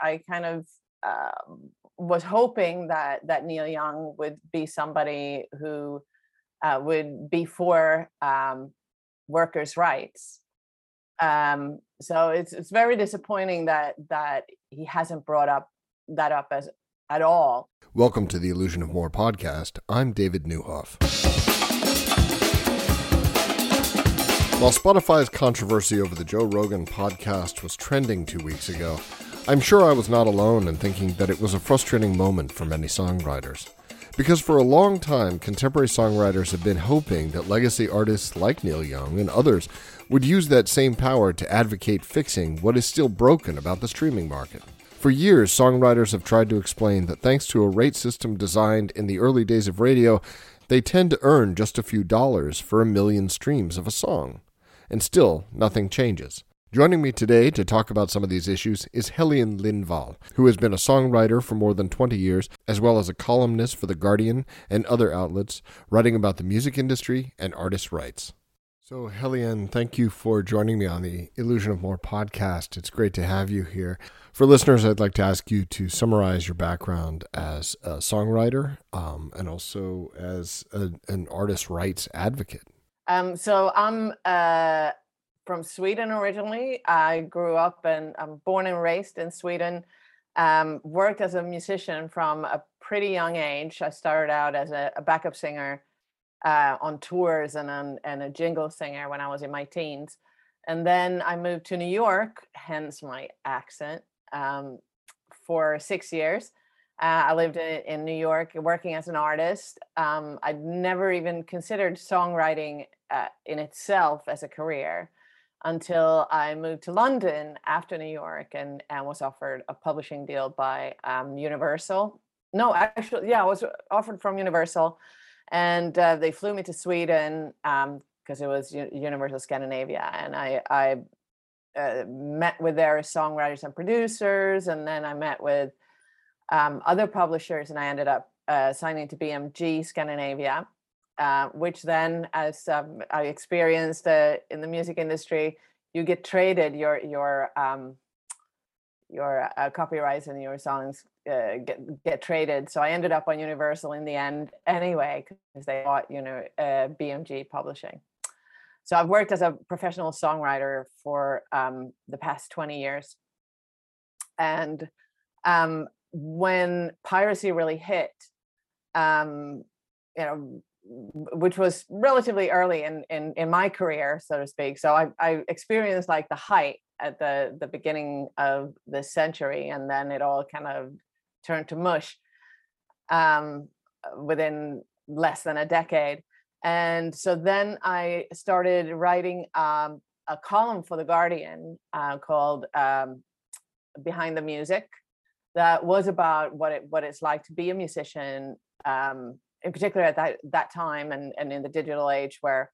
I kind of uh, was hoping that that Neil Young would be somebody who uh, would be for um, workers' rights. Um, so it's it's very disappointing that that he hasn't brought up that up as at all. Welcome to the Illusion of More podcast. I'm David Newhoff. While Spotify's controversy over the Joe Rogan podcast was trending two weeks ago, I'm sure I was not alone in thinking that it was a frustrating moment for many songwriters. Because for a long time, contemporary songwriters have been hoping that legacy artists like Neil Young and others would use that same power to advocate fixing what is still broken about the streaming market. For years, songwriters have tried to explain that thanks to a rate system designed in the early days of radio, they tend to earn just a few dollars for a million streams of a song and still nothing changes. Joining me today to talk about some of these issues is Helienne Lindvall, who has been a songwriter for more than 20 years, as well as a columnist for The Guardian and other outlets, writing about the music industry and artists' rights. So, Helienne, thank you for joining me on the Illusion of More podcast. It's great to have you here. For listeners, I'd like to ask you to summarize your background as a songwriter um, and also as a, an artist rights advocate. Um, so I'm uh, from Sweden originally. I grew up and I'm born and raised in Sweden. Um, worked as a musician from a pretty young age. I started out as a, a backup singer uh, on tours and, and a jingle singer when I was in my teens. And then I moved to New York, hence my accent, um, for six years. Uh, I lived in, in, New York working as an artist. Um, I'd never even considered songwriting uh, in itself as a career until I moved to London after New York and, and was offered a publishing deal by um, Universal. No, actually, yeah, I was offered from Universal, and uh, they flew me to Sweden because um, it was U- Universal Scandinavia, and I, I uh, met with their songwriters and producers, and then I met with um, other publishers, and I ended up uh, signing to BMG Scandinavia uh, which then, as um, I experienced uh, in the music industry, you get traded your your um, your uh, copyrights and your songs uh, get get traded. So I ended up on Universal in the end anyway because they bought you know uh, BMG Publishing. So I've worked as a professional songwriter for um, the past twenty years, and um, when piracy really hit, um, you know which was relatively early in, in in my career so to speak. So i i experienced like the height at the the beginning of the century and then it all kind of turned to mush um, within less than a decade. And so then i started writing um, a column for the guardian uh, called um, behind the music that was about what it what it's like to be a musician um, in particular at that that time and and in the digital age where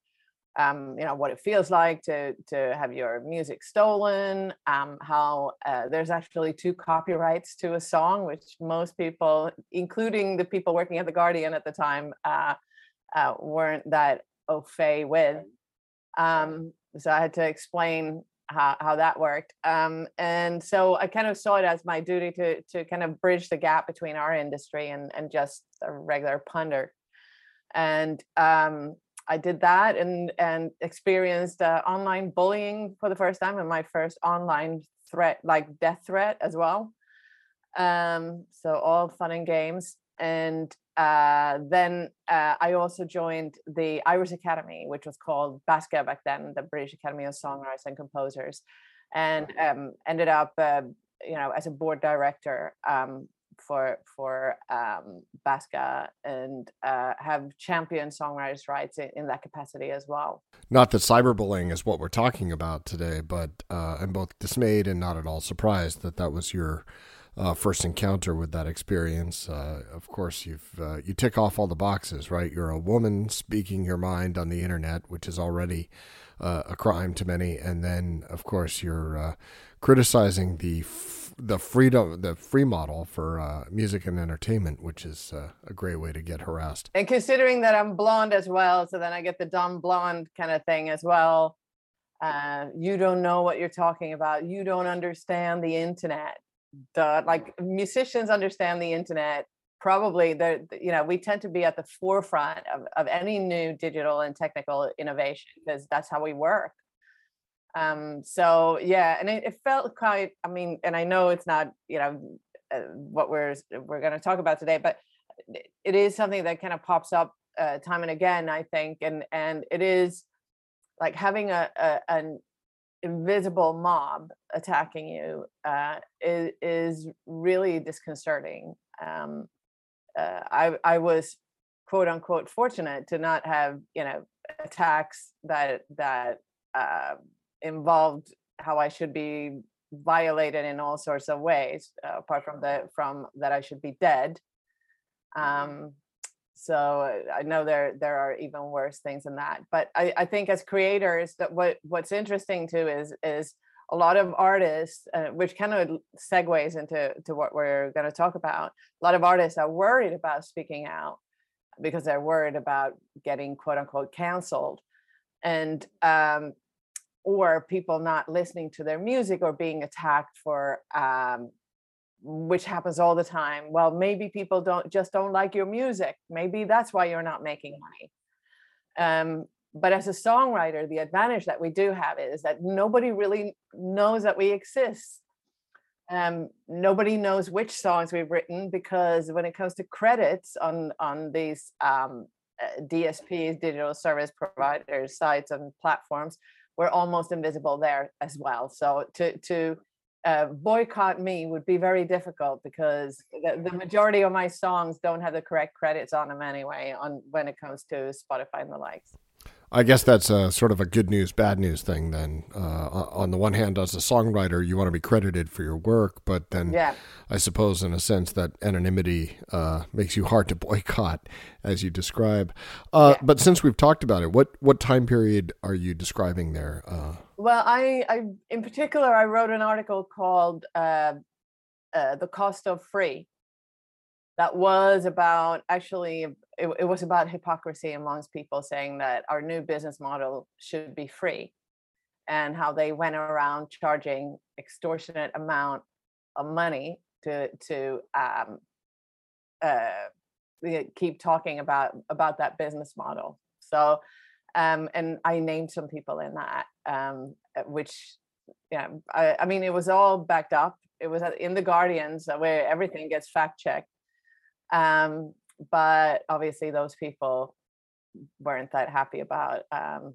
um, you know what it feels like to to have your music stolen um, how uh, there's actually two copyrights to a song which most people including the people working at the guardian at the time uh, uh, weren't that au fait with. Um, so i had to explain how, how that worked. Um, and so I kind of saw it as my duty to to kind of bridge the gap between our industry and and just a regular punter. And um, I did that and and experienced uh, online bullying for the first time and my first online threat, like death threat as well. Um, so all fun and games. And uh, then uh, I also joined the Ivors Academy, which was called BASCA back then, the British Academy of Songwriters and Composers, and um, ended up, uh, you know, as a board director um, for for um, BASCA and uh, have championed songwriters' rights in, in, that capacity as well. Not that cyberbullying is what we're talking about today, but uh, I'm both dismayed and not at all surprised that that was your uh, first encounter with that experience. Uh, of course, you've uh, you tick off all the boxes, right? You're a woman speaking your mind on the internet, which is already uh, a crime to many, and then of course you're uh, criticizing the f- the freedom the free model for uh, music and entertainment, which is a great way to get harassed. And considering that I'm blonde as well, so then I get the dumb blonde kind of thing as well. you don't know what you're talking about. You don't understand the internet duh. Like musicians understand the internet. Probably, the you know we tend to be at the forefront of, of any new digital and technical innovation because that's how we work. Um, so yeah, and it, it felt quite. I mean, and I know it's not you know uh, what we're we're going to talk about today, but it is something that kind of pops up uh, time and again. I think, and and it is like having a, a an invisible mob attacking you uh, is, is really disconcerting. Um, uh, I, I was quote unquote fortunate to not have you know attacks that that uh, involved how I should be violated in all sorts of ways, uh, apart from the from that I should be dead. Um, so I know there there are even worse things than that. But I, I think as creators, that what what's interesting too is is a lot of artists, uh, which kind of segues into to what we're going to talk about. A lot of artists are worried about speaking out because they're worried about getting quote unquote canceled, and um, or people not listening to their music or being attacked for um, which happens all the time well maybe people don't just don't like your music. Maybe that's why you're not making money. Um, but as a songwriter the advantage that we do have is that nobody really knows that we exist. Um, nobody knows which songs we've written because when it comes to credits on on these um, uh, DSPs, digital service providers, sites and platforms, we're almost invisible there as well. So to to uh, boycott me would be very difficult because the, the, majority of my songs don't have the correct credits on them anyway on when it comes to spotify and the likes I guess that's a sort of a good news, bad news thing. Then, uh, on the one hand, as a songwriter, you want to be credited for your work, but then, yeah. I suppose, in a sense, that anonymity uh, makes you hard to boycott, as you describe. Uh, yeah. But since we've talked about it, what what time period are you describing there? Well, I, I, in particular, I wrote an article called uh, uh, "The Cost of Free." That was about actually it, it was about hypocrisy amongst people saying that our new business model should be free and how they went around charging extortionate amount of money to to um, uh, keep talking about about that business model. So, um, and I named some people in that, um, which, yeah, I, I mean, it was all backed up. It was in the Guardians where everything gets fact checked. Um, but obviously those people weren't that happy about um,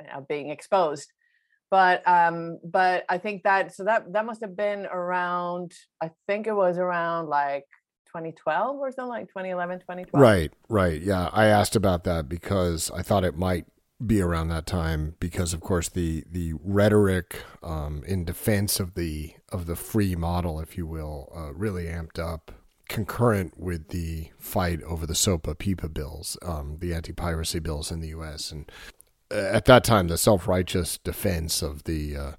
you know, being exposed but um but i think that so that that must have been around i think it was around like 2012 or something like 2011 2012 right right yeah i asked about that because i thought it might be around that time because of course the the rhetoric um, in defense of the of the free model if you will uh, really amped up concurrent with the fight over the SOPA PIPA bills, um, the anti piracy bills in the U.S. And uh, at that time, the self righteous defense of the uh,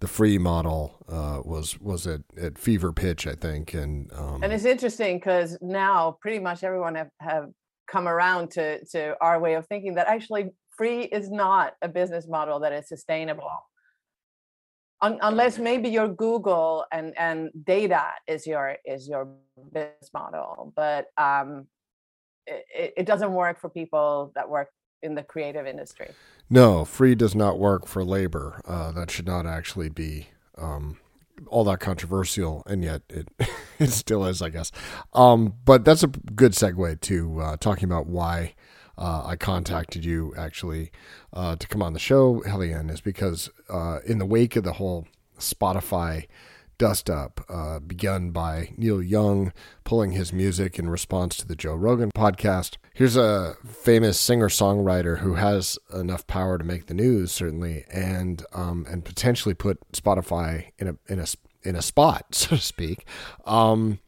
the free model uh, was was at, at fever pitch, I think. And um, and it's interesting because now pretty much everyone have, have come around to to our way of thinking that actually free is not a business model that is sustainable un, unless maybe your Google and and data is your is your business model, but um, it, it doesn't work for people that work in the creative industry. No, free does not work for labor. Uh, that should not actually be um, all that controversial, and yet it it still is, I guess. Um, but that's a good segue to uh, talking about why uh, I contacted you actually uh, to come on the show, Helienne, is because uh, in the wake of the whole Spotify dust up, uh, begun by Neil Young pulling his music in response to the Joe Rogan podcast. Here's a famous singer songwriter who has enough power to make the news, certainly, and um, and potentially put Spotify in a in a in a spot, so to speak. Um,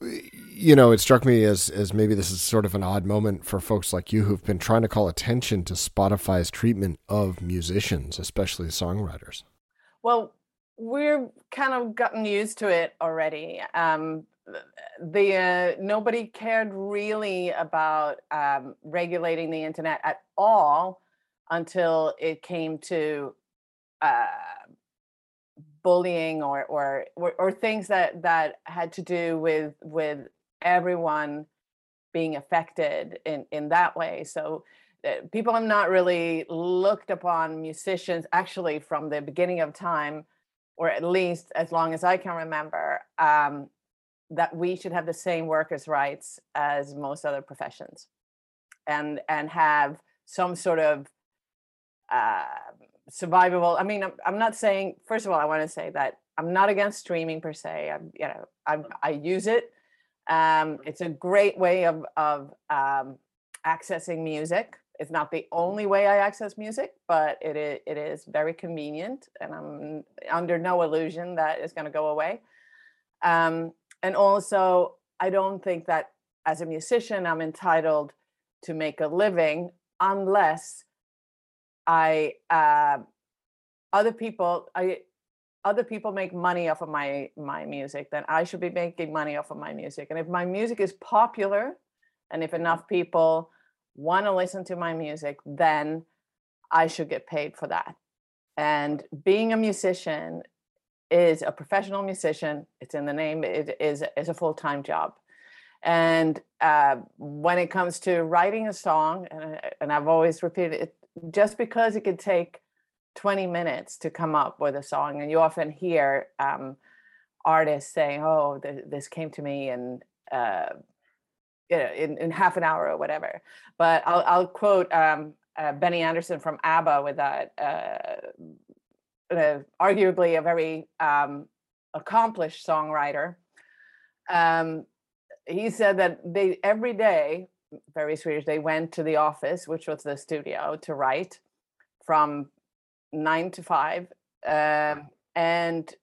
you know, it struck me as as maybe this is sort of an odd moment for folks like you who've been trying to call attention to Spotify's treatment of musicians, especially songwriters. Well, we're kind of gotten used to it already. Um, the uh, nobody cared really about um, regulating the internet at all until it came to uh, bullying or, or or or things that that had to do with with everyone being affected in in that way so uh, people have not really looked upon musicians actually from the beginning of time or at least as long as i can remember um, that we should have the same workers rights as most other professions and and have some sort of uh, survivable i mean I'm, I'm not saying first of all i want to say that i'm not against streaming per se i you know i i use it. Um, it's a great way of of um, accessing music it's not the only way i access music but it is, it is very convenient and i'm under no illusion that it's going to go away um, and also i don't think that as a musician i'm entitled to make a living unless I uh, other people I other people make money off of my my music, then I should be making money off of my music. And if my music is popular, and if Mm-hmm. enough people want to listen to my music, then I should get paid for that. And being a musician is a professional musician. It's in the name. It is is a full time job. And uh, when it comes to writing a song, and, I- and I've always repeated it, just because it could take 20 minutes to come up with a song, and you often hear um, artists saying, "Oh, th- this came to me and." Uh, you know, in, in half an hour or whatever. But I'll, I'll quote um, uh, Benny Andersson from ABBA with that, uh, uh, arguably a very um, accomplished songwriter. Um, he said that they every day, very Swedish, they went to the office, which was the studio, to write from nine to five, um, and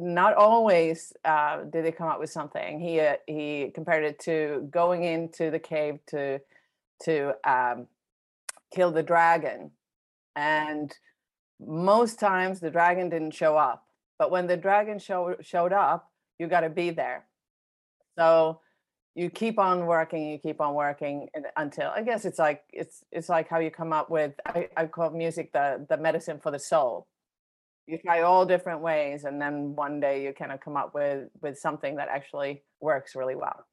not always uh, did they come up with something. He uh, he compared it to going into the cave to to um, kill the dragon, and most times the dragon didn't show up. But when the dragon show, showed up, you got to be there. So you keep on working, you keep on working until I guess it's like it's it's like how you come up with I, I call music the the medicine for the soul you try all different ways and then one day you kind of come up with with something that actually works really well.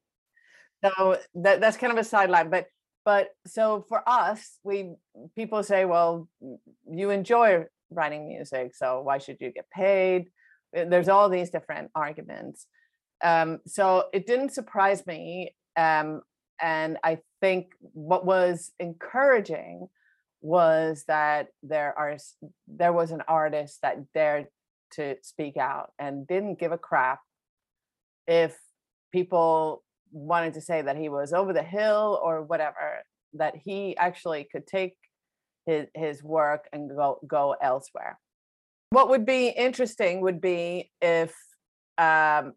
So that, that's kind of a sideline but but so for us we people say well you enjoy writing music so why should you get paid? There's all these different arguments. Um, so it didn't surprise me um, and i think what was encouraging was that there are there was an artist that dared to speak out and didn't give a crap if people wanted to say that he was over the hill or whatever that he actually could take his his work and go go elsewhere. What would be interesting would be if um,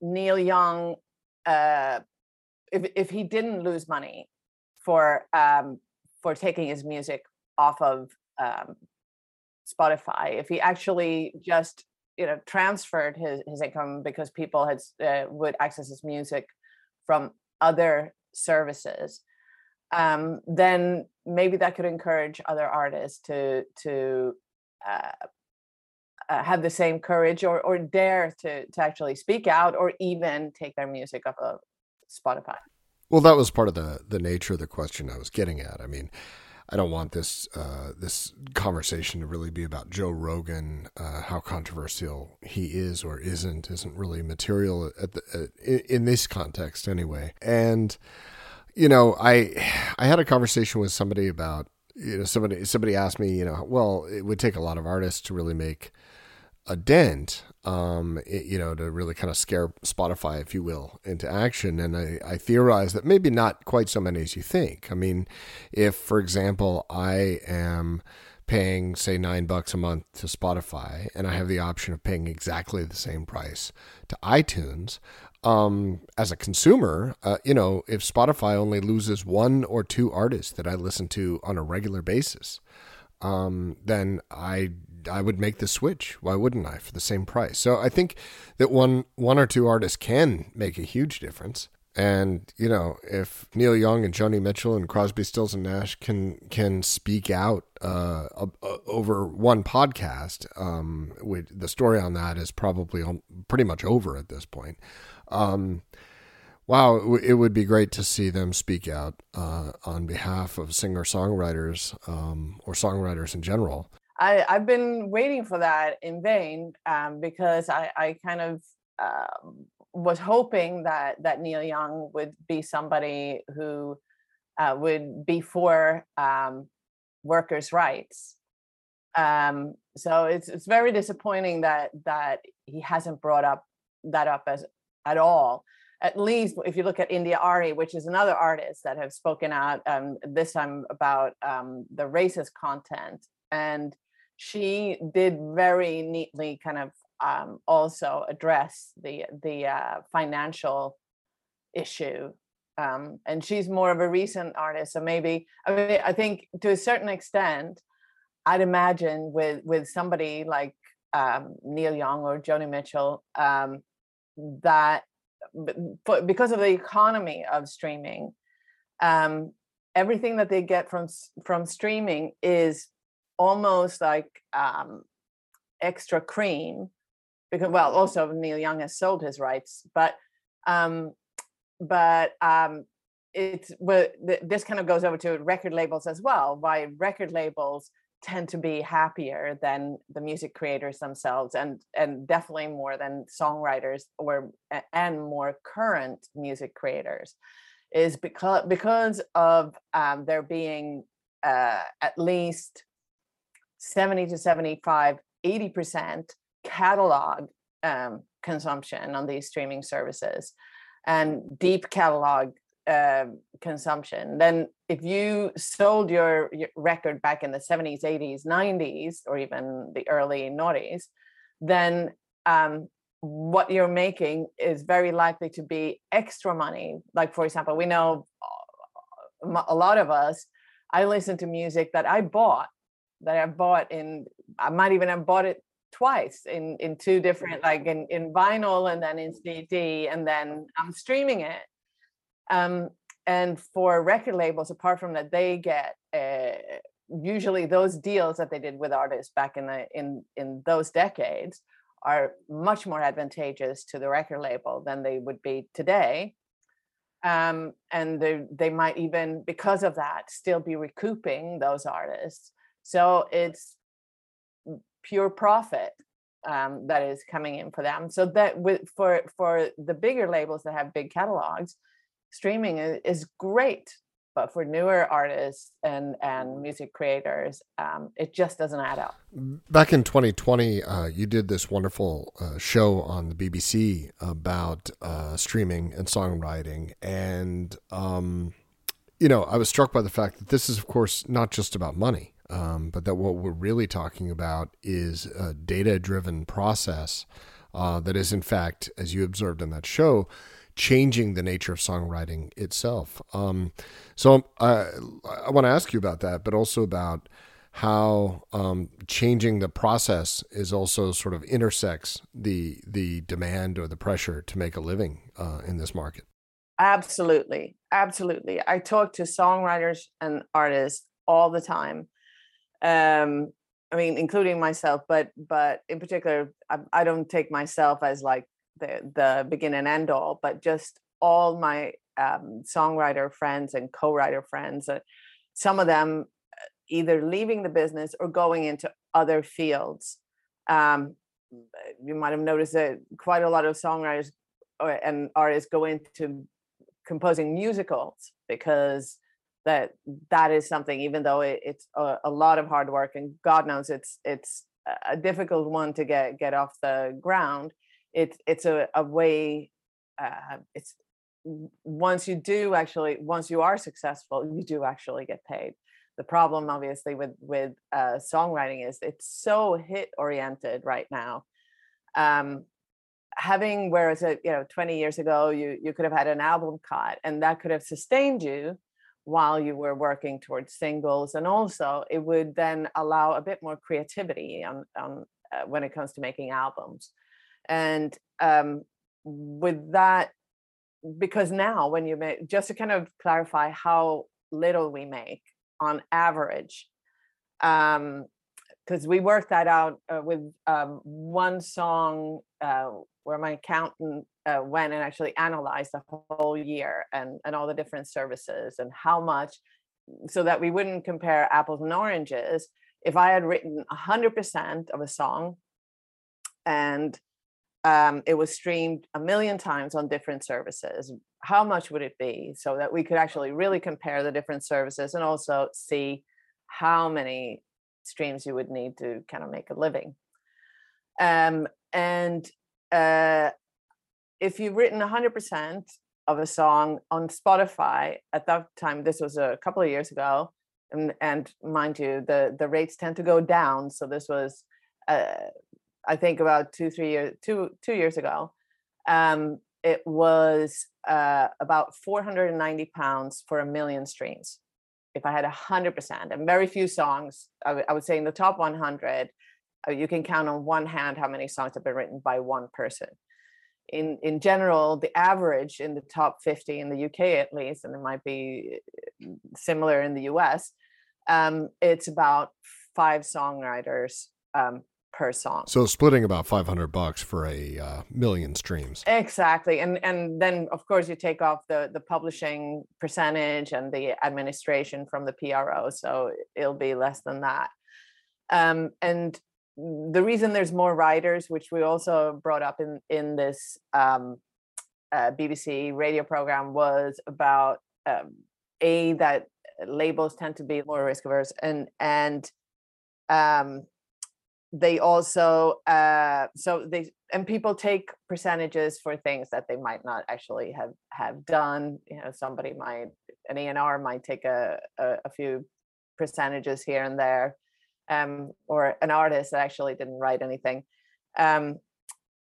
Neil Young uh, if if he didn't lose money for um, for taking his music off of um, Spotify, if he actually just you know transferred his, his income because people had uh, would access his music from other services, um, then maybe that could encourage other artists to to uh, uh, have the same courage or or dare to to actually speak out or even take their music off of Spotify. Well, that was part of the the nature of the question I was getting at. I mean, I don't want this uh, this conversation to really be about Joe Rogan, uh, how controversial he is or isn't, isn't really material at the, in, in this context anyway. And you know, I I had a conversation with somebody about you know somebody somebody asked me you know well it would take a lot of artists to really make a dent, um, it- you know, to really kind of scare Spotify, if you will, into action. And I, I theorize that maybe not quite so many as you think. I mean, if, for example, I am paying, say, nine bucks a month to Spotify, and I have the option of paying exactly the same price to iTunes, um, as a consumer, uh, you know, if Spotify only loses one or two artists that I listen to on a regular basis, um, then I I would make the switch. Why wouldn't I for the same price? So I think that one one or two artists can make a huge difference. And you know, if Neil Young and Joni Mitchell and Crosby, Stills and Nash can can speak out uh, over one podcast, um, the story on that is probably pretty much over at this point. Um, wow, it would be great to see them speak out uh, on behalf of singer songwriters um, or songwriters in general. I, I've been waiting for that in vain um, because I, I kind of uh, was hoping that that Neil Young would be somebody who uh, would be for um, workers' rights. Um, so it's it's very disappointing that that he hasn't brought up that up as at all. At least if you look at India.Arie, which is another artist that have spoken out um, this time about um, the racist content, and she did very neatly kind of um, also address the the uh, financial issue. Um, and she's more of a recent artist, so maybe I mean I think to a certain extent, I'd imagine with with somebody like um, Neil Young or Joni Mitchell um, that because of the economy of streaming, um, everything that they get from from streaming is almost like um, extra cream because well also neil young has sold his rights but um but um it's but this kind of goes over to record labels as well why record labels tend to be happier than the music creators themselves and and definitely more than songwriters or and more current music creators is because because of um, there being uh, at least 70 to 75 80% catalog um, consumption on these streaming services and deep catalog uh, consumption. Then, if you sold your, your, record back in the 70s, 80s, 90s, or even the early noughties, then um, what you're making is very likely to be extra money. Like, for example, we know uh, a lot of us, I listen to music that I bought, that I bought in, I might even have bought it twice in in two different like in in vinyl and then in CD and then I'm streaming it. Um, and for record labels, apart from that, they get uh, usually those deals that they did with artists back in the in in those decades are much more advantageous to the record label than they would be today. Um, and they, they might even, because of that, still be recouping those artists. So it's pure profit um, that is coming in for them. So that with for for the bigger labels that have big catalogs, streaming is, is great. But for newer artists and and music creators, um, it just doesn't add up. Back in 2020, uh, you did this wonderful uh, show on the BBC about uh, streaming and songwriting, and um, you know, I was struck by the fact that this is, of course, not just about money um, but that what we're really talking about is a data driven process uh, that is, in fact, as you observed in that show, changing the nature of songwriting itself. Um, so I, I want to ask you about that, but also about how um, changing the process is also sort of intersects the the demand or the pressure to make a living uh, in this market. Absolutely, absolutely. I talk to songwriters and artists all the time um i mean including myself but but in particular I, I, don't take myself as like the the begin and end all but just all my um, songwriter friends and co-writer friends uh, some of them uh, either leaving the business or going into other fields. Um, you might have noticed that quite a lot of songwriters uh, and artists go into composing musicals because that that is something even though it, it's a, a, lot of hard work and god knows it's it's a difficult one to get get off the ground it's it's a, a way uh, it's once you do actually once you are successful you do actually get paid. The problem obviously with with uh, songwriting is it's so hit oriented right now. Um, having whereas you know 20 years ago you you could have had an album cut and that could have sustained you while you were working towards singles and also it would then allow a bit more creativity on, on uh, when it comes to making albums. And um, with that because now when you make just to kind of clarify how little we make on average um because we worked that out uh, with um, one song uh, where my accountant uh, went and actually analyzed the whole year and, and all the different services and how much so that we wouldn't compare apples and oranges. If i had written 100% of a song and um, it was streamed a million times on different services how much would it be? So that we could actually really compare the different services and also see how many streams you would need to kind of make a living. Um, and uh, if you've written 100% of a song on spotify at that time this was a couple of years ago and, and mind you the the rates tend to go down so this was uh, I think about two, three years, two, two years ago, um, it was uh, about 490 pounds for a million streams. If I had 100%, and very few songs, I, w- I would say in the top 100, uh, you can count on one hand how many songs have been written by one person. In, in general, the average in the top 50 in the UK at least, and it might be uh, similar in the US, um, it's about five songwriters um, per song. So splitting about 500 bucks for a uh, million streams. Exactly. And and then of course you take off the the publishing percentage and the administration from the PRO so it'll be less than that. Um, and the reason there's more writers which we also brought up in in this um, uh, BBC radio program was about um, a that labels tend to be more risk averse and and um, they also uh, so they and people take percentages for things that they might not actually have have done. You know somebody might an A&R might take a, a, a few percentages here and there um, or an artist that actually didn't write anything um,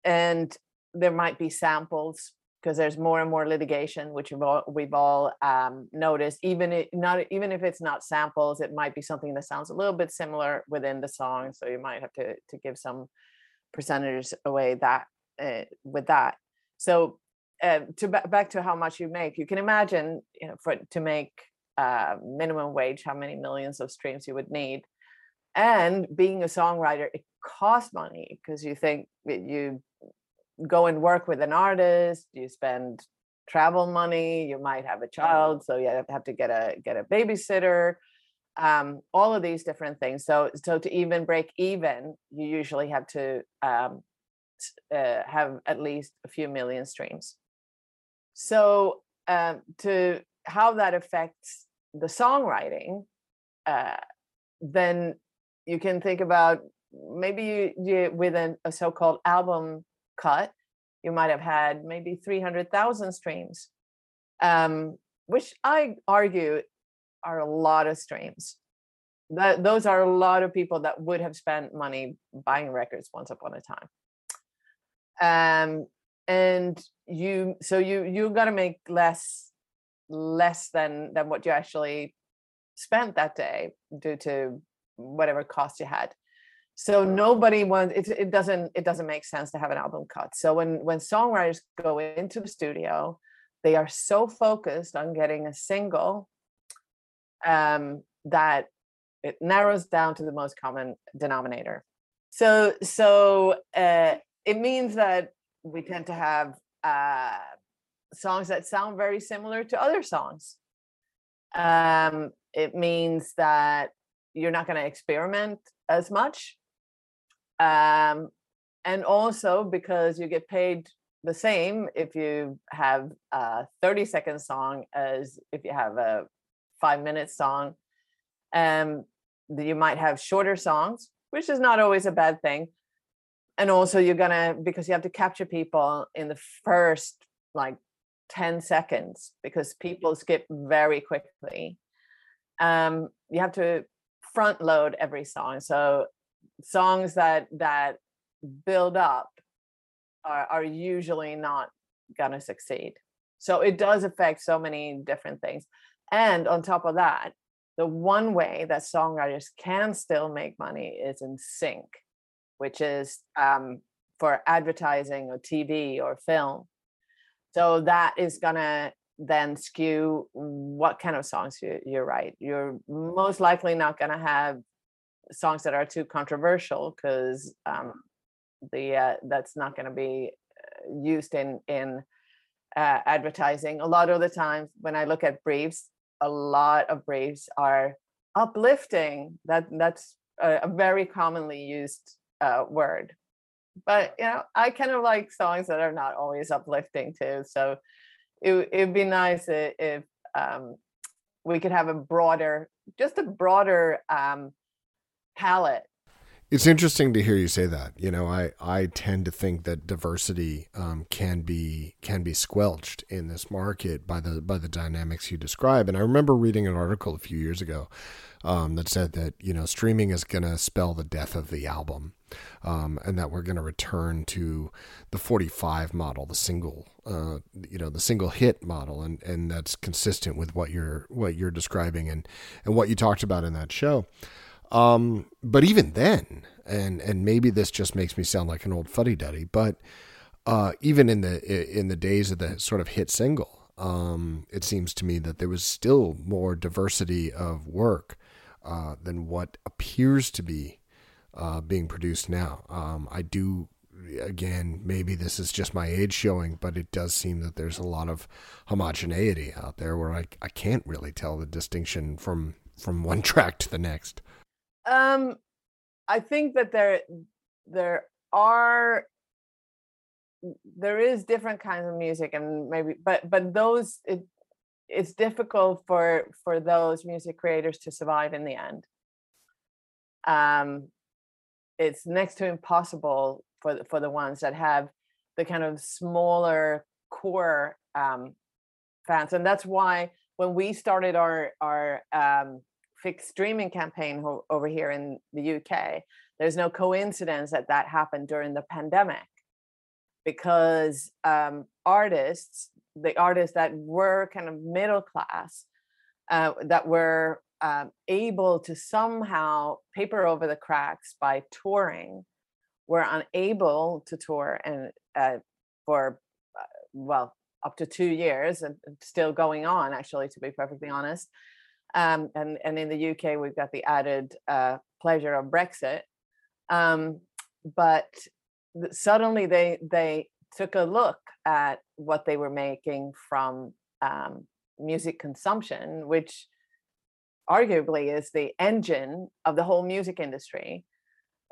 and there might be samples because there's more and more litigation, which we've all, we've all um, noticed. Even it, not even if it's not samples, it might be something that sounds a little bit similar within the song. So you might have to to give some percentages away that uh, with that. So uh, to back to how much you make, you can imagine you know for to make uh, minimum wage how many millions of streams you would need. And being a songwriter, it costs money because you think you go and work with an artist you spend travel money you might have a child so you have to get a get a babysitter um, all of these different things. So so to even break even you usually have to um, uh, have at least a few million streams. So um, to how that affects the songwriting uh, then you can think about maybe you, you with an, a so-called album cut, you might have had maybe 300,000 streams, um, which I argue are a lot of streams. That those are a lot of people that would have spent money buying records once upon a time. Um, and you, so you you got to make less less than than what you actually spent that day due to whatever cost you had. So nobody wants it, it doesn't it doesn't make sense to have an album cut. So when when songwriters go into the studio they are so focused on getting a single um, that it narrows down to the most common denominator. So so uh, it means that we tend to have uh, songs that sound very similar to other songs. Um, it means that you're not going to experiment as much. Um, and also because you get paid the same if you have a 30 second song as if you have a five minute song. Um you might have shorter songs which is not always a bad thing. And also you're gonna because you have to capture people in the first like 10 seconds because people skip very quickly. Um you have to front load every song. So songs that that build up are, are usually not gonna succeed. So it does affect so many different things. And on top of that the one way that songwriters can still make money is in sync which is um, for advertising or tv or film. So that is gonna then skew what kind of songs you, you write you're most likely not gonna have songs that are too controversial because um, the uh, that's not going to be uh, used in in uh, advertising. A lot of the times when I look at briefs, a lot of briefs are uplifting. That that's a, a very commonly used uh, word. But you know, I kind of like songs that are not always uplifting too. So it it'd be nice if um, we could have a broader, just a broader um, palette it's interesting to hear you say that. You know, I, I tend to think that diversity um, can be can be squelched in this market by the by the dynamics you describe. And I remember reading an article a few years ago um, that said that you know streaming is going to spell the death of the album, um, and that we're going to return to the 45 model, the single, uh, you know, the single hit model, and and that's consistent with what you're what you're describing and and what you talked about in that show. Um, but even then, and and maybe this just makes me sound like an old fuddy duddy, but uh, even in the in the days of the sort of hit single, um, it seems to me that there was still more diversity of work uh, than what appears to be uh, being produced now. Um, I do again, maybe this is just my age showing, but it does seem that there's a lot of homogeneity out there where I, I can't really tell the distinction from from one track to the next. Um, I think that there there are there is different kinds of music and maybe but but those it it's difficult for for those music creators to survive in the end. Um it's next to impossible for the, for the ones that have the kind of smaller core um fans. And that's why when we started our our um fixed streaming campaign ho- over here in the UK, there's no coincidence that that happened during the pandemic because um, artists, the artists that were kind of middle class, uh, that were um, able to somehow paper over the cracks by touring, were unable to tour and uh, for uh, well up to two years and still going on actually to be perfectly honest um, and and in the UK we've got the added uh, pleasure of Brexit. Um, but suddenly they they took a look at what they were making from um, music consumption, which arguably is the engine of the whole music industry,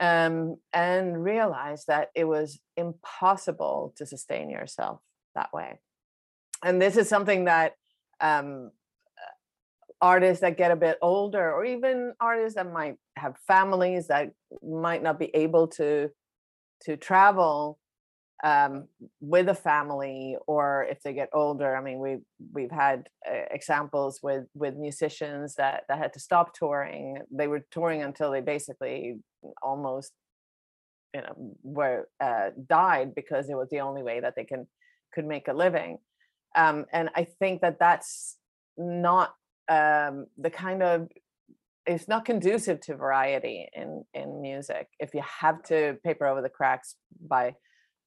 um, and realized that it was impossible to sustain yourself that way. And this is something that um, artists that get a bit older or even artists that might have families that might not be able to to travel um, with a family or if they get older i mean we we've had uh, examples with with musicians that that had to stop touring. They were touring until they basically almost you know were uh, died because it was the only way that they can could make a living. Um, and i think that that's not um, the kind of it's not conducive to variety in in music. If you have to paper over the cracks by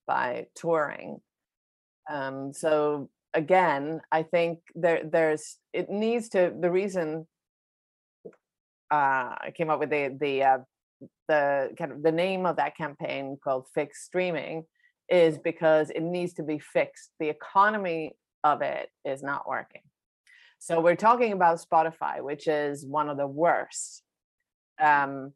by touring. Um so again i think there there's it needs to the reason uh i came up with the the uh, the kind of the name of that campaign called fix streaming is because it needs to be fixed. The economy of it is not working so we're talking about Spotify, which is one of the worst um,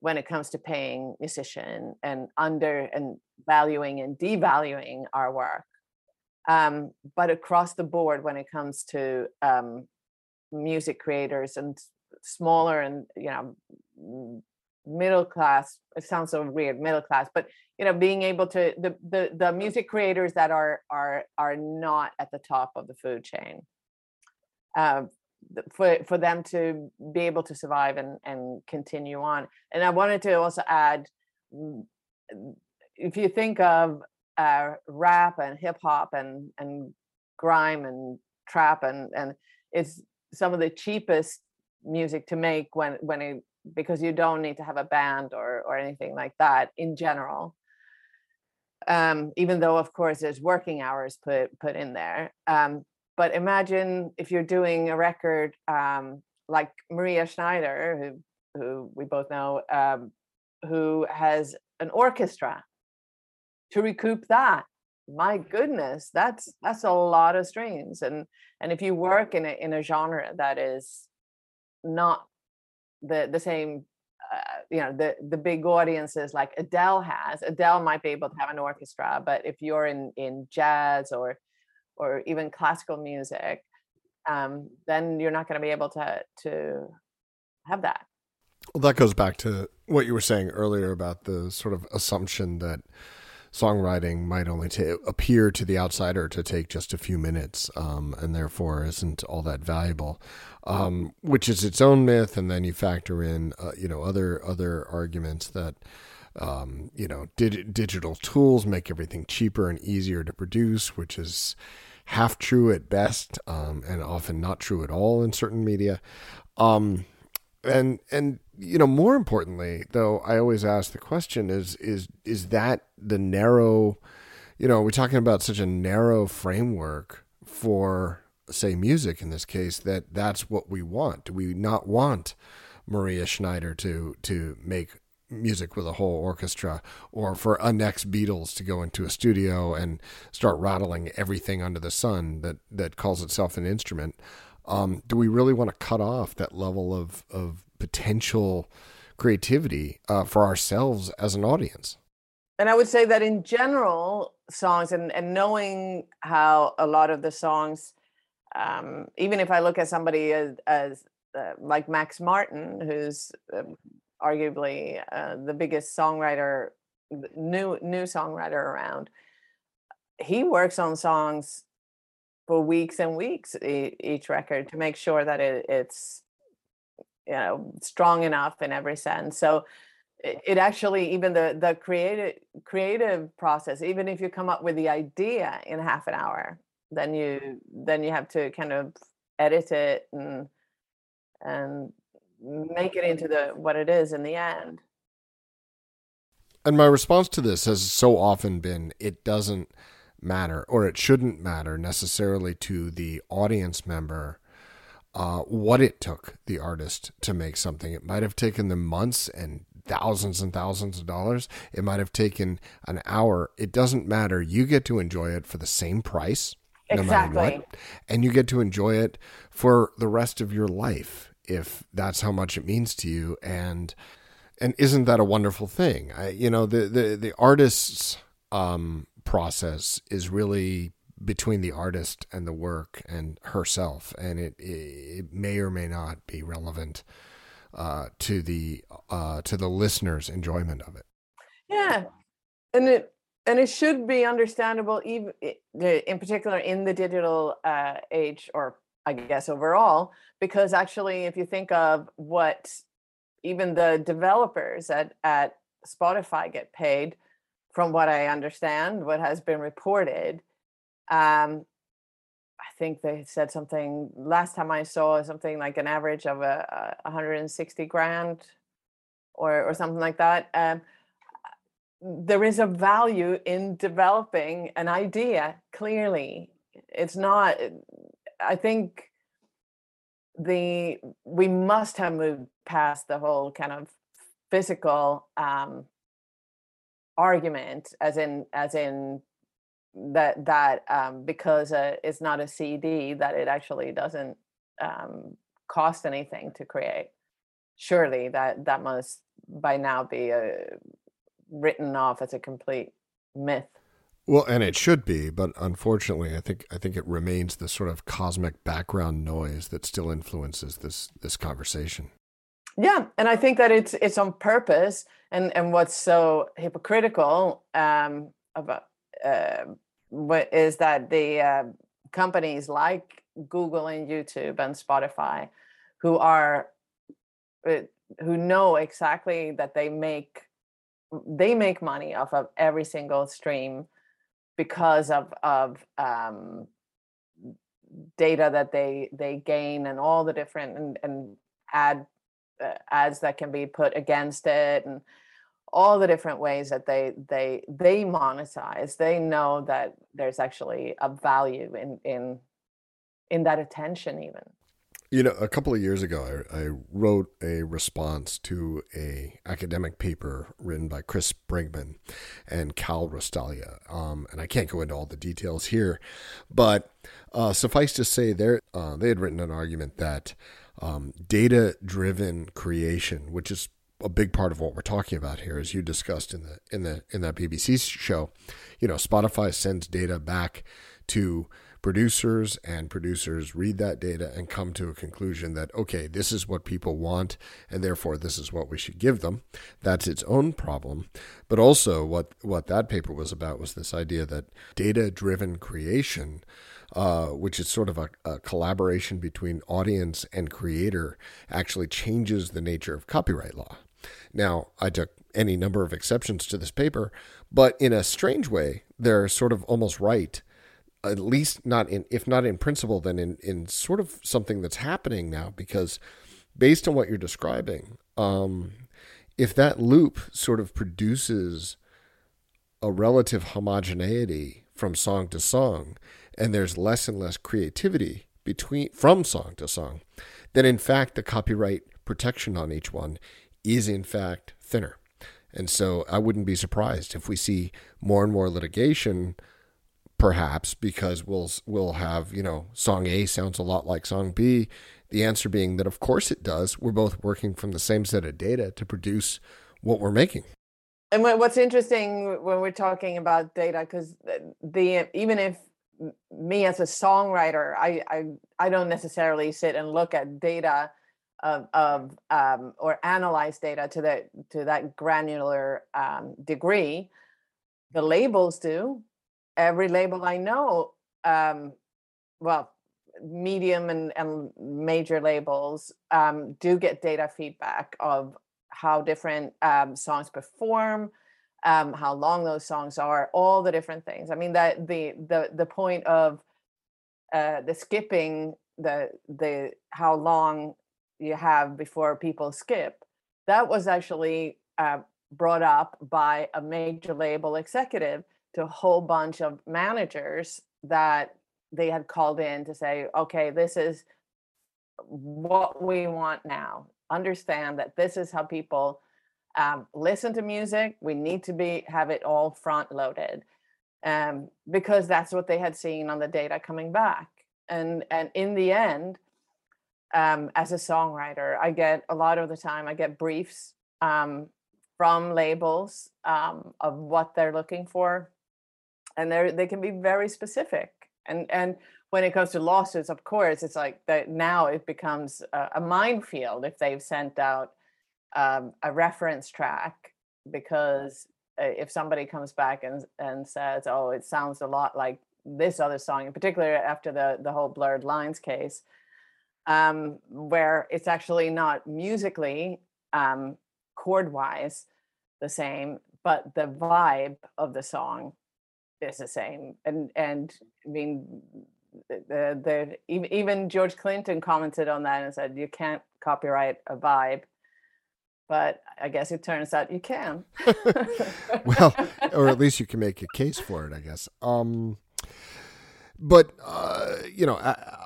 when it comes to paying musician and under and valuing and devaluing our work. Um, but across the board, when it comes to um, music creators and smaller and you know middle class it sounds so weird middle class but you know being able to the the, the music creators that are are are not at the top of the food chain uh, for for them to be able to survive and and continue on. And I wanted to also add, mm, if you think of uh, rap and hip hop and and grime and trap and and it's some of the cheapest music to make when when it because you don't need to have a band or or anything like that in general um, even though of course there's working hours put put in there. Um, but imagine if you're doing a record um, like Maria Schneider, who who we both know, um, who has an orchestra to recoup that. My goodness, that's that's a lot of strings, and and if you work in a in a genre that is not the the same uh, you know the the big audiences like Adele has. Adele might be able to have an orchestra, but if you're in in jazz or or even classical music, um, then you're not going to be able to to have that. Well, that goes back to what you were saying earlier about the sort of assumption that songwriting might only t- appear to the outsider to take just a few minutes um, and therefore isn't all that valuable um, which is its own myth, and then you factor in, uh, you know, other other arguments that, um, you know, digital tools make everything cheaper and easier to produce, which is half true at best, um, and often not true at all in certain media. Um, and and you know, more importantly, though, I always ask the question: is is is that the narrow? You know, we're talking about such a narrow framework for say music in this case that that's what we want do we not want maria schneider to to make music with a whole orchestra or for a next beatles to go into a studio and start rattling everything under the sun that that calls itself an instrument um, do we really want to cut off that level of of potential creativity uh, for ourselves as an audience? And i would say that in general songs and, and knowing how a lot of the songs um, even if I look at somebody as, as uh, like Max Martin, who's uh, arguably uh, the biggest songwriter, new new songwriter around, he works on songs for weeks and weeks e- each record to make sure that it, it's you know strong enough in every sense. So it, it actually even the the creative creative process, even if you come up with the idea in half an hour, then you then you have to kind of edit it and and make it into the what it is in the end. And my response to this has so often been it doesn't matter or it shouldn't matter necessarily to the audience member uh, what it took the artist to make something. It might have taken them months and thousands and thousands of dollars. It might have taken an hour. It doesn't matter. You get to enjoy it for the same price no exactly. matter what. And you get to enjoy it for the rest of your life if that's how much it means to you. And and isn't that a wonderful thing? I, you know, the the the artist's um, process is really between the artist and the work and herself, and it it, may or may not be relevant uh, to the uh, to the listener's enjoyment of it. Yeah, and it and it should be understandable even in particular in the digital uh, age or i guess overall because actually if you think of what even the developers at, at spotify get paid from what i understand what has been reported um, i think they said something last time i saw something like an average of a, a 160 grand or, or something like that um, there is a value in developing an idea clearly. It's not i think the we must have moved past the whole kind of physical um argument as in as in that that um because uh, it's not a cd that it actually doesn't um cost anything to create surely that that must by now be a written off as a complete myth. Well, and it should be, but unfortunately, I think I think it remains the sort of cosmic background noise that still influences this this conversation. Yeah, and I think that it's it's on purpose, and and what's so hypocritical um, about uh, what is that the uh, companies like Google and YouTube and Spotify, who are uh, who know exactly that they make they make money off of every single stream because of of um, data that they they gain and all the different and, and ad uh, ads that can be put against it and all the different ways that they they they monetize they know that there's actually a value in in in that attention even you know a couple of years ago i, I wrote a response to a academic paper written by chris sprigman and kal raustiala um, and i can't go into all the details here but uh, suffice to say uh, they had written an argument that um, data driven creation which is a big part of what we're talking about here, as you discussed in the in the in that BBC show. You know, Spotify sends data back to producers, and producers read that data and come to a conclusion that okay, this is what people want, and therefore this is what we should give them. That's its own problem, but also what what that paper was about was this idea that data driven creation. Uh, which is sort of a, a, collaboration between audience and creator, actually changes the nature of copyright law. Now, I took any number of exceptions to this paper, but in a strange way, they're sort of almost right. At least not in, if not in principle, then in, in sort of something that's happening now, because based on what you're describing, um, if that loop sort of produces a relative homogeneity from song to song, and there's less and less creativity between from song to song, then in fact the copyright protection on each one is in fact thinner. And so I wouldn't be surprised if we see more and more litigation, perhaps because we'll we'll have you know song A sounds a lot like song B. The answer being that of course it does. We're both working from the same set of data to produce what we're making. And what's interesting when we're talking about data, because the even if me as a songwriter, I, I I don't necessarily sit and look at data of, of um, or analyze data to that to that granular um, degree. The labels do. Every label I know, um, well, medium and, and major labels um, do get data feedback of how different um, songs perform, um, how long those songs are, all the different things. I mean that the the the point of uh, the skipping the the how long you have before people skip, that was actually uh, brought up by a major label executive to a whole bunch of managers that they had called in to say, okay, this is what we want now. Understand that this is how people um, listen to music. We need to be have it all front loaded um, because that's what they had seen on the data coming back. And and in the end, um, as a songwriter. I get a lot of the time, I get briefs um, from labels um, of what they're looking for, and they they can be very specific. And and when it comes to lawsuits, of course, it's like that now it becomes a, a minefield if they've sent out um, a reference track because uh, if somebody comes back and and says, "Oh, it sounds a lot like this other song," in particular after the the whole blurred lines case, um, where it's actually not musically um, chord wise the same, but the vibe of the song is the same. And and I mean, the the even George Clinton commented on that and said you can't copyright a vibe. But I guess it turns out you can. well, or at least you can make a case for it, I guess. Um, but uh, you know,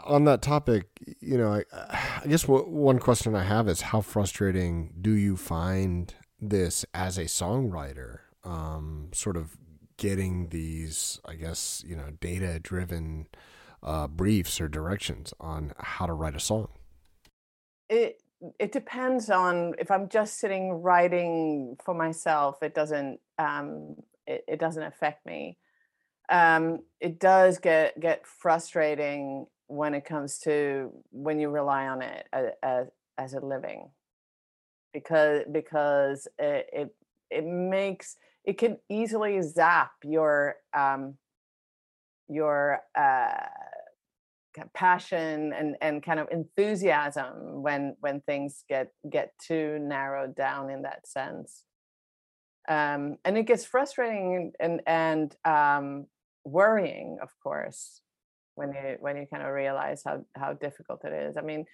on that topic, you know, I, I guess one question I have is how frustrating do you find this as a songwriter? Um, sort of getting these, I guess, you know, data driven uh, briefs or directions on how to write a song. It it depends on if I'm just sitting writing for myself. It doesn't um, it, it doesn't affect me um, it does get get frustrating when it comes to when you rely on it as, as, as a living because because it, it, it makes it can easily zap your um, your uh, passion and and kind of enthusiasm when when things get get too narrowed down in that sense um, and it gets frustrating and and um, worrying, of course, when you when you kind of realize how how difficult it is. I mean,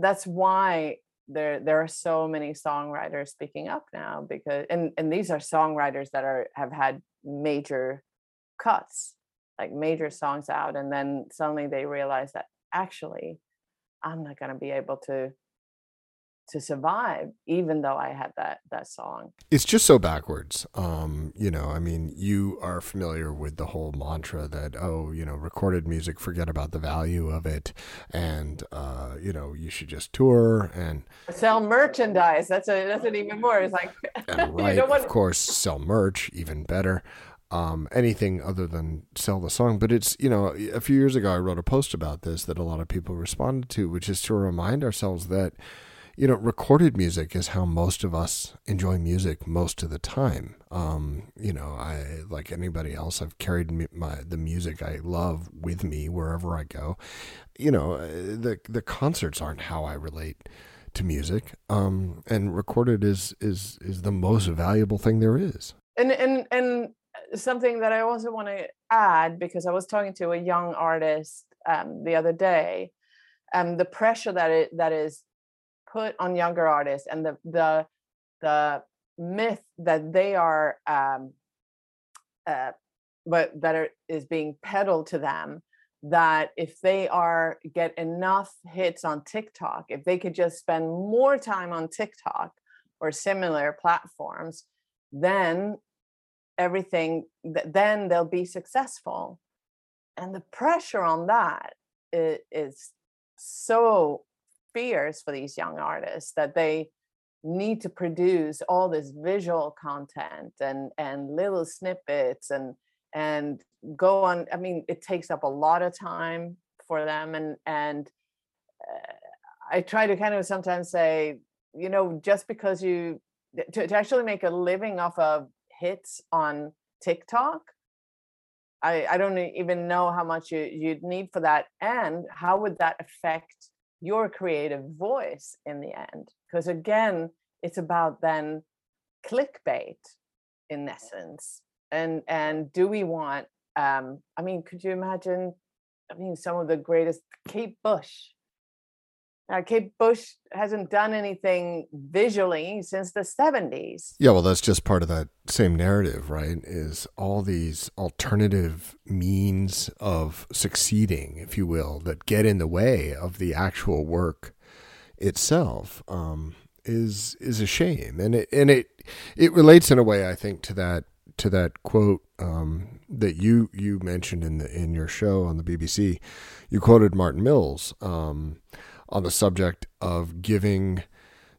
that's why there there are so many songwriters speaking up now because and and these are songwriters that are have had major cuts like major songs out and then suddenly they realize that actually i'm not going to be able to to survive even though i had that that song. It's just so backwards um you know i mean you are familiar with the whole mantra that oh you know recorded music forget about the value of it and uh you know you should just tour and sell merchandise. That's a that's an even more it's like right of course sell merch even better. Um, anything other than sell the song. But it's, you know, a few years ago, I wrote a post about this that a lot of people responded to, which is to remind ourselves that you know, recorded music is how most of us enjoy music most of the time. Um, you know, I like anybody else. I've carried my the music I love with me wherever I go. You know, uh, the the concerts aren't how I relate to music. Um, and recorded is is is the most valuable thing there is. And and and something that I also want to add because I was talking to a young artist um, the other day. Um, the pressure that it that is put on younger artists and the the the myth that they are um uh but that are, is being peddled to them that if they are get enough hits on TikTok, if they could just spend more time on TikTok or similar platforms, then everything then they'll be successful. And the pressure on that is, is so fears for these young artists that they need to produce all this visual content and and little snippets and and go on i mean it takes up a lot of time for them and and uh, i try to kind of sometimes say you know just because you to, to actually make a living off of hits on tiktok i i don't even know how much you you'd need for that and how would that affect your creative voice in the end because again it's about then clickbait in essence. And and do we want um i mean could you imagine i mean some of the greatest kate bush now, Kate Bush hasn't done anything visually since the 70s. Yeah, well, that's just part of that same narrative, right? Is all these alternative means of succeeding, if you will, that get in the way of the actual work itself. Um, is is a shame, and it and it it relates in a way, I think, to that to that quote um, that you you mentioned in the in your show on the BBC. You quoted Martin Mills. Um, on the subject of giving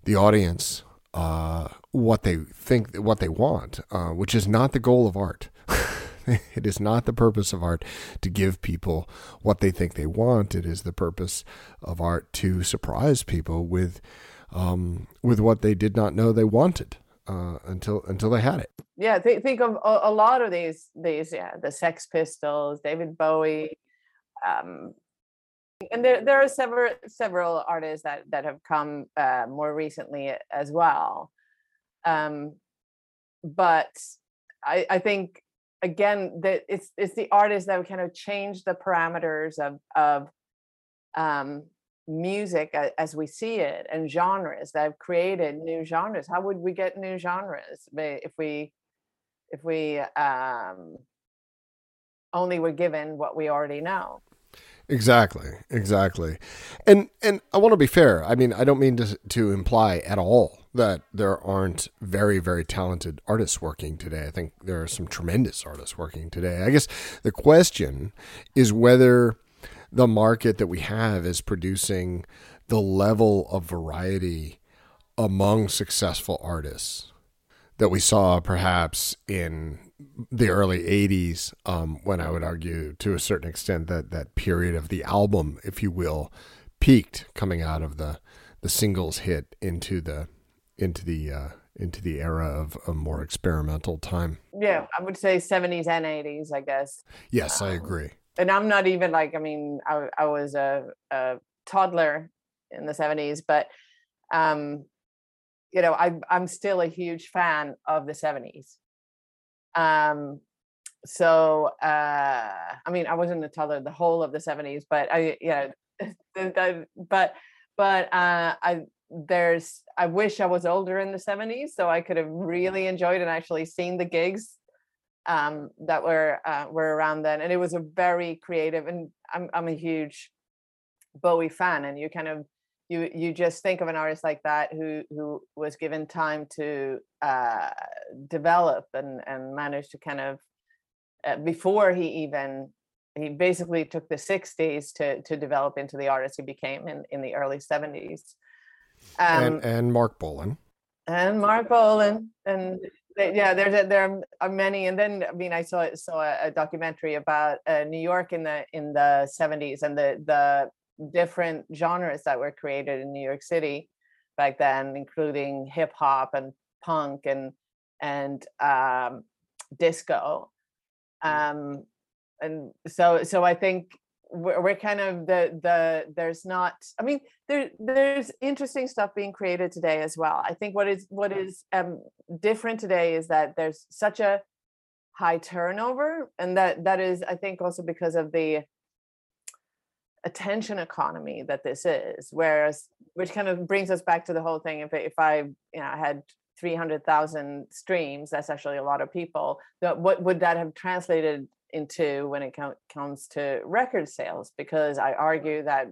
the audience uh, what they think, what they want, uh, which is not the goal of art. it is not the purpose of art to give people what they think they want. It is the purpose of art to surprise people with um, with what they did not know they wanted uh, until until they had it. Yeah, th- think of a, a, lot of these these yeah the Sex Pistols, David Bowie, um, and there there are several several artists that that have come uh, more recently as well. Um, but I, I think again that it's it's the artists that kind of change the parameters of of um, music as we see it and genres that have created new genres. How would we get new genres? If we if we um, only were given what we already know Exactly, exactly. And and I want to be fair. I mean, I don't mean to to imply at all that there aren't very very talented artists working today. I think there are some tremendous artists working today. I guess the question is whether the market that we have is producing the level of variety among successful artists that we saw perhaps in the early 80s um, when I would argue to a certain extent that that period of the album, if you will, peaked coming out of the the singles hit into the into the uh, into the era of a more experimental time. Yeah, I would say 70s and 80s, I guess. Yes, um, I agree. And I'm not even like I mean I I was a, a toddler in the 70s, but um you know I I'm still a huge fan of the 70s um, so uh, I mean, I wasn't a toddler the whole of the '70s, but I, know, but but uh, I there's I wish I was older in the 70s so I could have really enjoyed and actually seen the gigs um, that were uh, were around then and it was a very creative and I'm I'm a huge Bowie fan and you kind of you you just think of an artist like that who who was given time to uh, develop and and manage to kind of uh, before he even he basically took the 60s to to develop into the artist he became in in the early 70s um, and, and marc bolan. and marc bolan and yeah there's a, there are many and then i mean i saw saw a, documentary about uh, new york in the in the 70s and the the different genres that were created in new york city back then including hip hop and punk and and um, disco. Mm. um, and so so i think we're, we're kind of the the there's not i mean there there's interesting stuff being created today as well. I think what is what is um different today is that there's such a high turnover and that that is i think also because of the attention economy that this is whereas which kind of brings us back to the whole thing if if i you know had 300,000 streams that's actually a lot of people what would that have translated into when it com- comes to record sales? Because I argue that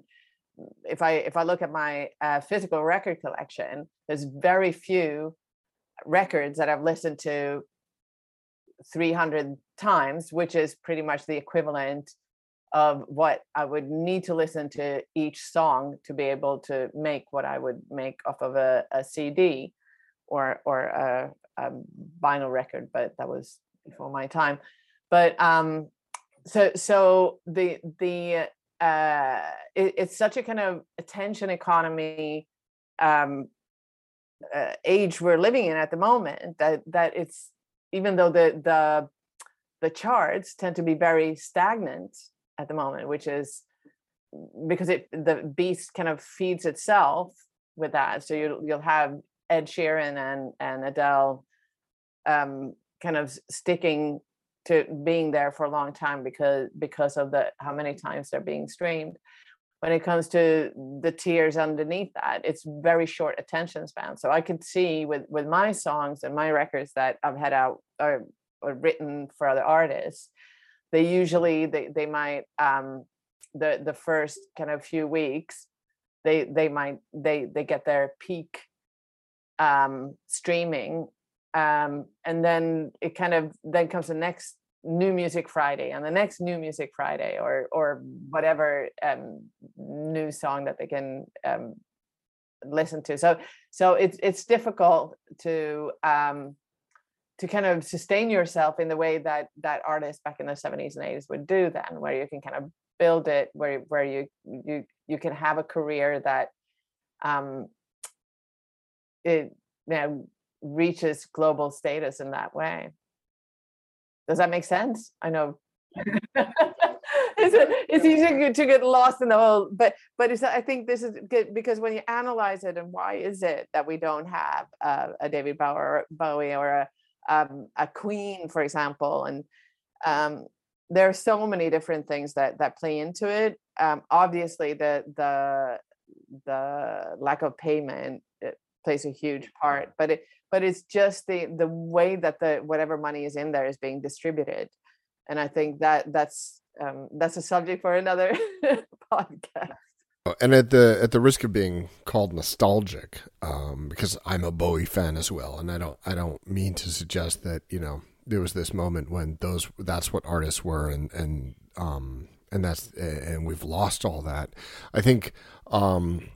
if I if I look at my uh, physical record collection, there's very few records that I've listened to 300 times, which is pretty much the equivalent of what I would need to listen to each song to be able to make what I would make off of a, a CD or or a, a vinyl record, but that was before my time. But um so so the the uh it, it's such a kind of attention economy um uh, age we're living in at the moment that that it's even though the the the charts tend to be very stagnant at the moment which is because it the beast kind of feeds itself with that. So you you'll have Ed Sheeran and and Adele um kind of sticking to being there for a long time because because of the how many times they're being streamed. When it comes to the tiers underneath that it's very short attention span. So i can see with with my songs and my records that i've had out or, or written for other artists they usually they, they might um the the first kind of few weeks they they might they they get their peak um streaming um, and then it kind of then comes the next new music friday and the next new music friday or or whatever um, new song that they can um, listen to. So so it's it's difficult to um to kind of sustain yourself in the way that that artists back in the 70s and 80s would do then where you can kind of build it where where you you you can have a career that um it you know reaches global status in that way. Does that make sense? I know it's, easy to get lost in the whole, but but it's, I think this is good because when you analyze it and why is it that we don't have a David Bowie or a um, a Queen, for example, and um, there are so many different things that that play into it. Um, obviously, the the the lack of payment plays a huge part, but it but it's just the the way that the whatever money is in there is being distributed. And i think that that's um, that's a subject for another podcast and at the at the risk of being called nostalgic um, because i'm a bowie fan as well and i don't i don't mean to suggest that you know there was this moment when those that's what artists were and and um and that's and we've lost all that i think um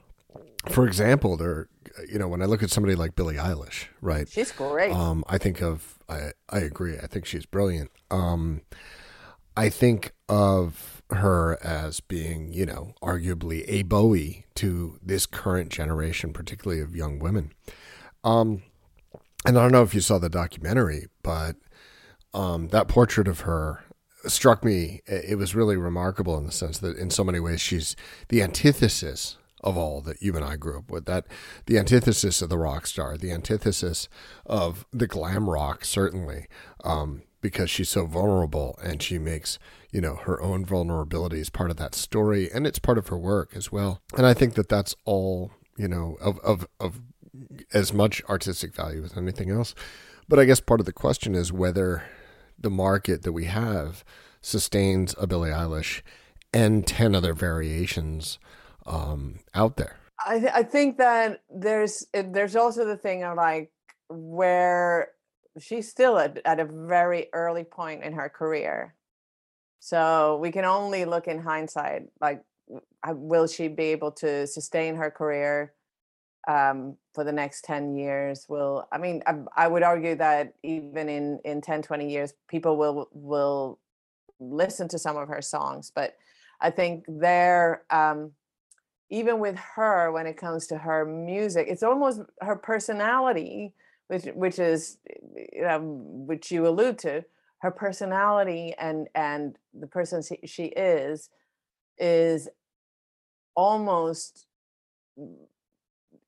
for example, there, you know, when I look at somebody like Billie Eilish, right? She's great. Um, I think of, I, I agree. I think she's brilliant. Um, I think of her as being, you know, arguably a Bowie to this current generation, particularly of young women. Um, and I don't know if you saw the documentary, but um, that portrait of her struck me. It was really remarkable in the sense that, in so many ways, she's the antithesis of all that you and I grew up with. That the antithesis of the rock star, the antithesis of the glam rock, certainly, um, because she's so vulnerable and she makes you know her own vulnerability is part of that story, and it's part of her work as well. And I think that that's all you know, of of of as much artistic value as anything else. But I guess part of the question is whether the market that we have sustains a Billie Eilish and 10 other variations um, out there. I, th- I think that there's there's also the thing of like where she's still at, at a very early point in her career so we can only look in hindsight like will she be able to sustain her career um, for the next 10 years? Will i mean I, I, would argue that even in in 10 20 years people will will listen to some of her songs but i think there um, even with her when it comes to her music it's almost her personality which which is you know which you allude to her personality and and the person she is is almost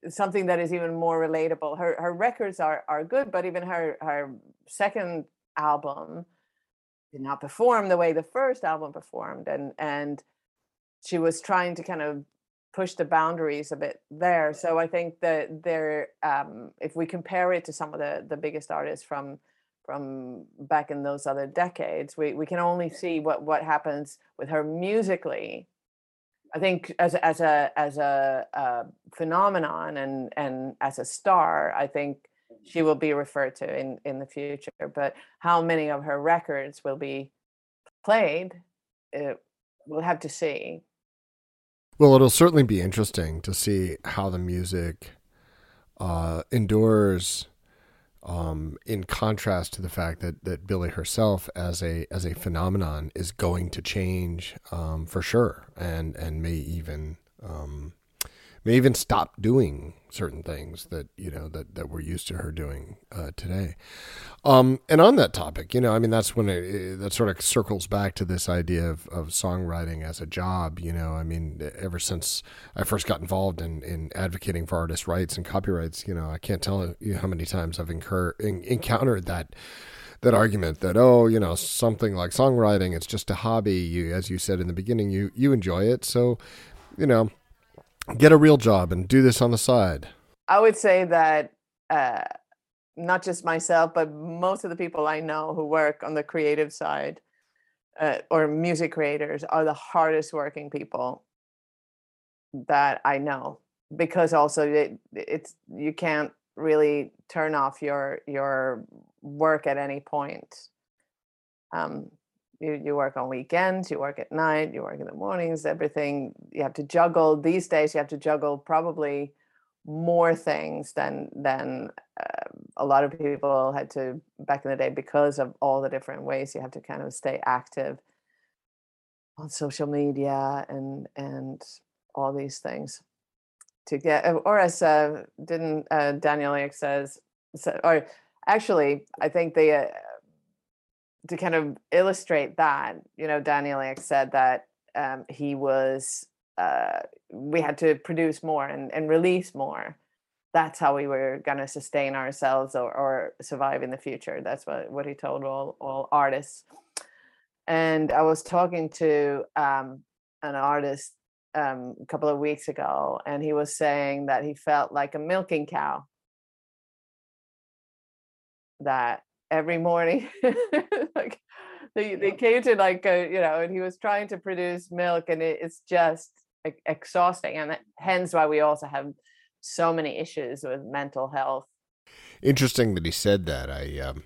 something that is even more relatable. Her her records are are good, but even her her second album did not perform the way the first album performed, and and she was trying to kind of push the boundaries a bit there. So I think that there, um, if we compare it to some of the the biggest artists from from back in those other decades, we we can only see what what happens with her musically I think as as a as a, a, phenomenon and and as a star, I think she will be referred to in in the future. But how many of her records will be played, uh, we'll have to see. Well, it'll certainly be interesting to see how the music uh, endures um, in contrast to the fact that that Billie herself as a as a phenomenon is going to change um, for sure, and and may even um, may even stop doing certain things that you know that that we're used to her doing uh, today. Um, and on that topic, you know, I mean, that's when it, it, that sort of circles back to this idea of, of songwriting as a job. You know, I mean, ever since I first got involved in, in advocating for artist rights and copyrights, you know, I can't tell you how many times I've incur, in, encountered that that argument that oh you know something like songwriting it's just a hobby you as you said in the beginning you you enjoy it so you know get a real job and do this on the side? I would say that uh, not just myself, but most of the people I know who work on the creative side uh, or music creators are the hardest working people that I know because also it, it's you can't really turn off your your work at any point. Um, you, you work on weekends you work at night you work in the mornings everything you have to juggle these days you have to juggle probably more things than than uh, a lot of people had to back in the day because of all the different ways you have to kind of stay active on social media and and all these things to get or as uh, didn't uh, Daniel Ek says or actually I think they uh, to kind of illustrate that, you know, Daniel Ek said that um, he was, uh, we had to produce more and, and release more. That's how we were going to sustain ourselves or, or survive in the future. That's what, what he told all, all artists. And I was talking to um, an artist um, a couple of weeks ago, and he was saying that he felt like a milking cow. That every morning. like they, they came to like a, you know, and he was trying to produce milk, and it, it's just exhausting, and hence why we also have so many issues with mental health. Interesting that he said that. I um,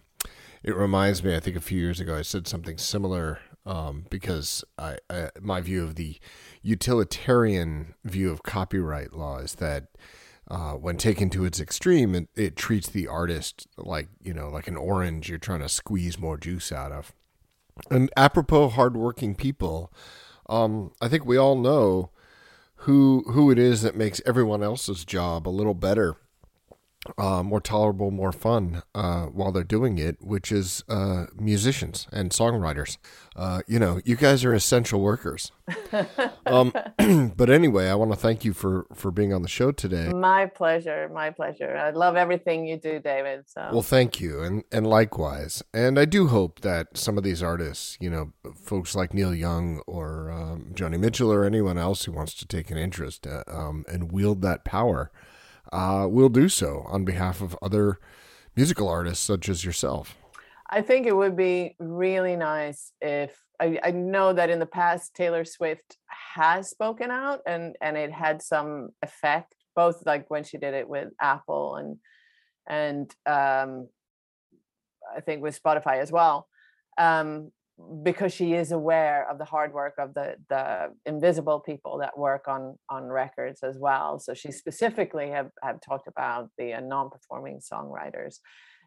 it reminds me. I think a few years ago I said something similar um, because I, I my view of the utilitarian view of copyright law is that uh, when taken to its extreme, it, it, treats the artist like you know, like an orange you're trying to squeeze more juice out of. And apropos hardworking people, um, I think we all know who who it is that makes everyone else's job a little better uh, more tolerable, more fun uh, while they're doing it, which is uh, musicians and songwriters. Uh, you know, you guys are essential workers. um, but anyway, I want to thank you for for being on the show today. My pleasure, my pleasure. I love everything you do, David. So well, thank you, and and likewise. And I do hope that some of these artists, you know, folks like Neil Young or um, Joni Mitchell or anyone else who wants to take an interest uh, um, and wield that power uh, will do so on behalf of other musical artists such as yourself. I think it would be really nice if I, I, know that in the past Taylor Swift has spoken out and and it had some effect, both like when she did it with Apple and and um, I think with Spotify as well. Um, because she is aware of the hard work of the the invisible people that work on on records as well. So she specifically have have talked about the uh, non-performing songwriters.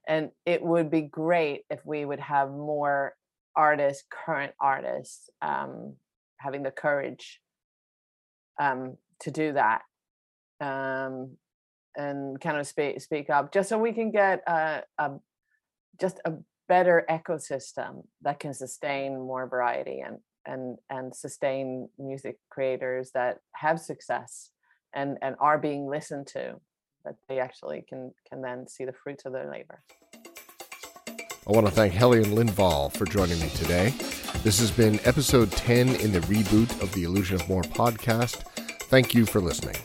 And it would be great if we would have more artists current artists um, having the courage um, to do that um, and kind of speak speak up just so we can get a, a just a better ecosystem that can sustain more variety and and and sustain music creators that have success and and are being listened to that they actually can can then see the fruits of their labor. I want to thank Helienne Lindvall for joining me today. This has been episode 10 in the reboot of the Illusion of More podcast. Thank you for listening.